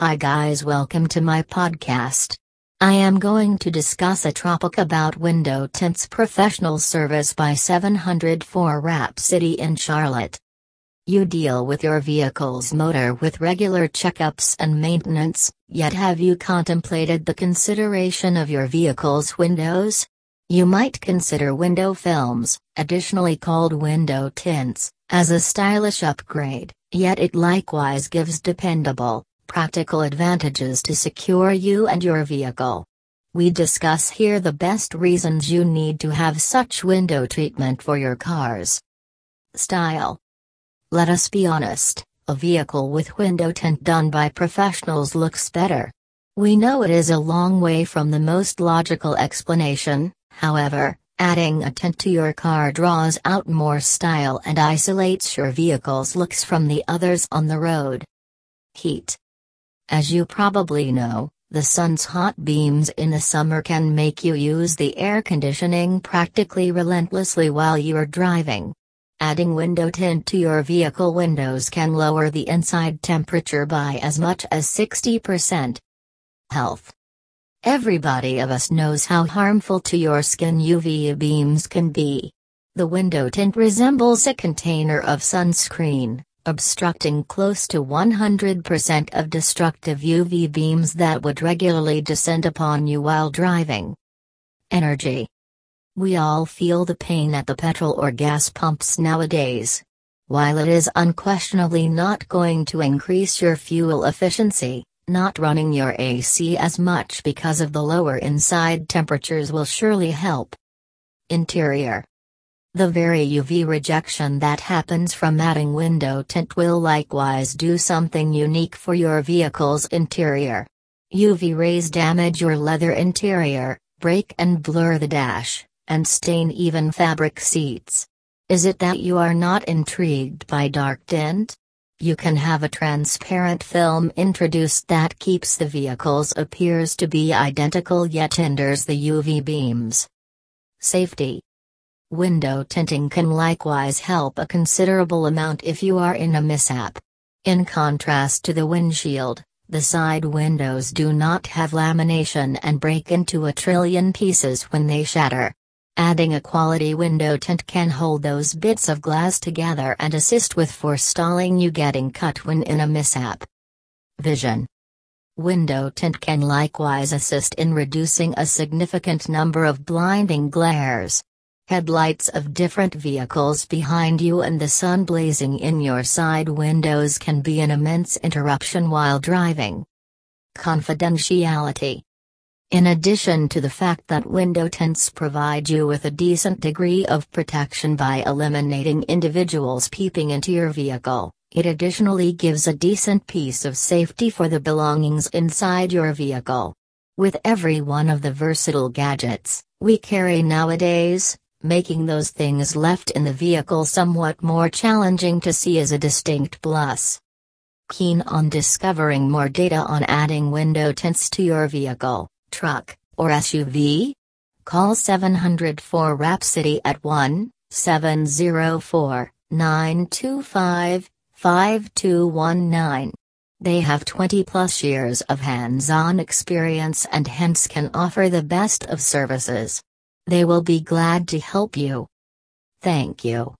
Hi guys, welcome to my podcast. I am going to discuss a topic about window tints professional service by 704 Wrap City in Charlotte. You deal with your vehicle's motor with regular checkups and maintenance, yet have you contemplated the consideration of your vehicle's windows? You might consider window films, additionally called window tints, as a stylish upgrade, yet it likewise gives dependable, practical advantages to secure you and your vehicle. We discuss here the best reasons you need to have such window treatment for your cars. Style Let us be honest, a vehicle with window tint done by professionals looks better. We know it is a long way from the most logical explanation, however, adding a tint to your car draws out more style and isolates your vehicle's looks from the others on the road. Heat as you probably know, the sun's hot beams in the summer can make you use the air conditioning practically relentlessly while you are driving. Adding window tint to your vehicle windows can lower the inside temperature by as much as 60%. Health Everybody of us knows how harmful to your skin UV beams can be. The window tint resembles a container of sunscreen, obstructing close to 100% of destructive UV beams that would regularly descend upon you while driving. Energy. We all feel the pain at the petrol or gas pumps nowadays. While it is unquestionably not going to increase your fuel efficiency, not running your AC as much because of the lower inside temperatures will surely help. Interior the very UV rejection that happens from adding window tint will likewise do something unique for your vehicle's interior. UV rays damage your leather interior, break and blur the dash, and stain even fabric seats. Is it that you are not intrigued by dark tint? You can have a transparent film introduced that keeps the vehicle's appears to be identical yet hinders the UV beams. Safety Window tinting can likewise help a considerable amount if you are in a mishap. In contrast to the windshield, the side windows do not have lamination and break into a trillion pieces when they shatter. Adding a quality window tint can hold those bits of glass together and assist with forestalling you getting cut when in a mishap. Vision Window tint can likewise assist in reducing a significant number of blinding glares. Headlights of different vehicles behind you and the sun blazing in your side windows can be an immense interruption while driving. Confidentiality. In addition to the fact that window tints provide you with a decent degree of protection by eliminating individuals peeping into your vehicle, it additionally gives a decent piece of safety for the belongings inside your vehicle. With every one of the versatile gadgets we carry nowadays, making those things left in the vehicle somewhat more challenging to see is a distinct plus. Keen on discovering more data on adding window tints to your vehicle, truck, or SUV? Call 704 Wrap City at 1 704 925 5219. They have 20 plus years of hands on experience and hence can offer the best of services. They will be glad to help you. Thank you.